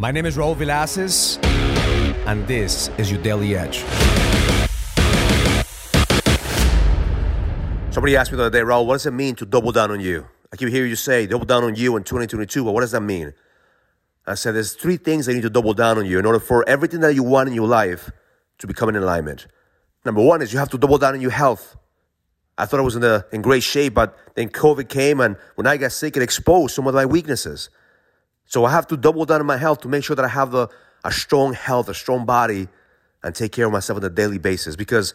My name is Raul Villacis, and this is your Daily Edge. Somebody asked me the other day, Raul, what does it mean to double down on you? I keep hearing you say double down on you in 2022, but what does that mean? I said there's three things that you need to double down on you in order for everything that you want in your life to become in alignment. Number one is you have to double down on your health. I thought I was in, the, in great shape, but then COVID came, and when I got sick, it exposed some of my weaknesses. So I have to double down on my health to make sure that I have the, a strong health, a strong body, and take care of myself on a daily basis. Because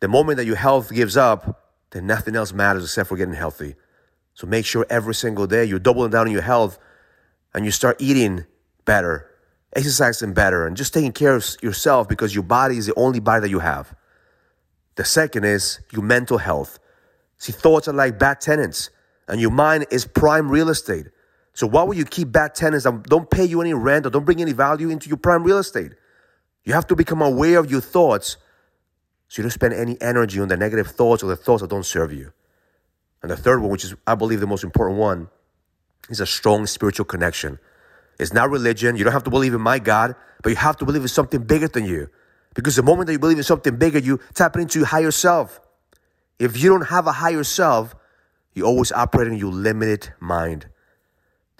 the moment that your health gives up, then nothing else matters except for getting healthy. So make sure every single day you're doubling down on your health and you start eating better, exercising better, and just taking care of yourself because your body is the only body that you have. The second is your mental health. See, thoughts are like bad tenants, and your mind is prime real estate. So why would you keep bad tenants that don't pay you any rent or don't bring any value into your prime real estate? You have to become aware of your thoughts so you don't spend any energy on the negative thoughts or the thoughts that don't serve you. And the third one, which is, I believe, the most important one, is a strong spiritual connection. It's not religion. You don't have to believe in my God, but you have to believe in something bigger than you. Because the moment that you believe in something bigger, you tap into your higher self. If you don't have a higher self, you always operate in your limited mind.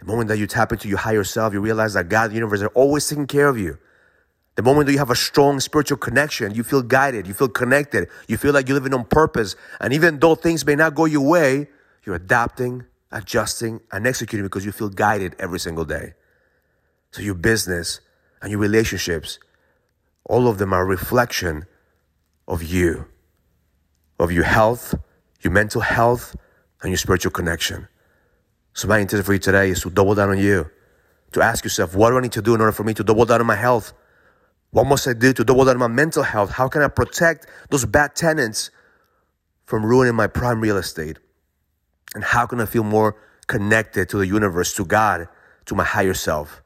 The moment that you tap into your higher self, you realize that God, the universe, are always taking care of you. The moment that you have a strong spiritual connection, you feel guided, you feel connected, you feel like you're living on purpose. And even though things may not go your way, you're adapting, adjusting, and executing because you feel guided every single day. So your business and your relationships, all of them are a reflection of you, of your health, your mental health, and your spiritual connection. So my intention for you today is to double down on you, to ask yourself, what do I need to do in order for me to double down on my health? What must I do to double down on my mental health? How can I protect those bad tenants from ruining my prime real estate? And how can I feel more connected to the universe, to God, to my higher self?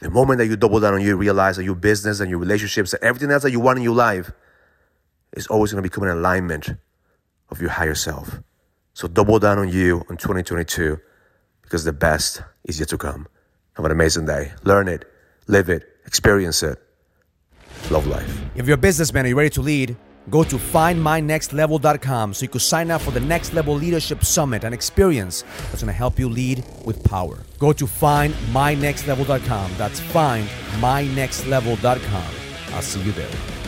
The moment that you double down on you, realize that your business and your relationships and everything else that you want in your life is always going to become an alignment of your higher self. So double down on you in 2022 because the best is yet to come. Have an amazing day. Learn it, live it, experience it. Love life. If you're a businessman and you're ready to lead, go to findmynextlevel.com so you can sign up for the Next Level Leadership Summit, an experience that's going to help you lead with power. Go to findmynextlevel.com. That's findmynextlevel.com. I'll see you there.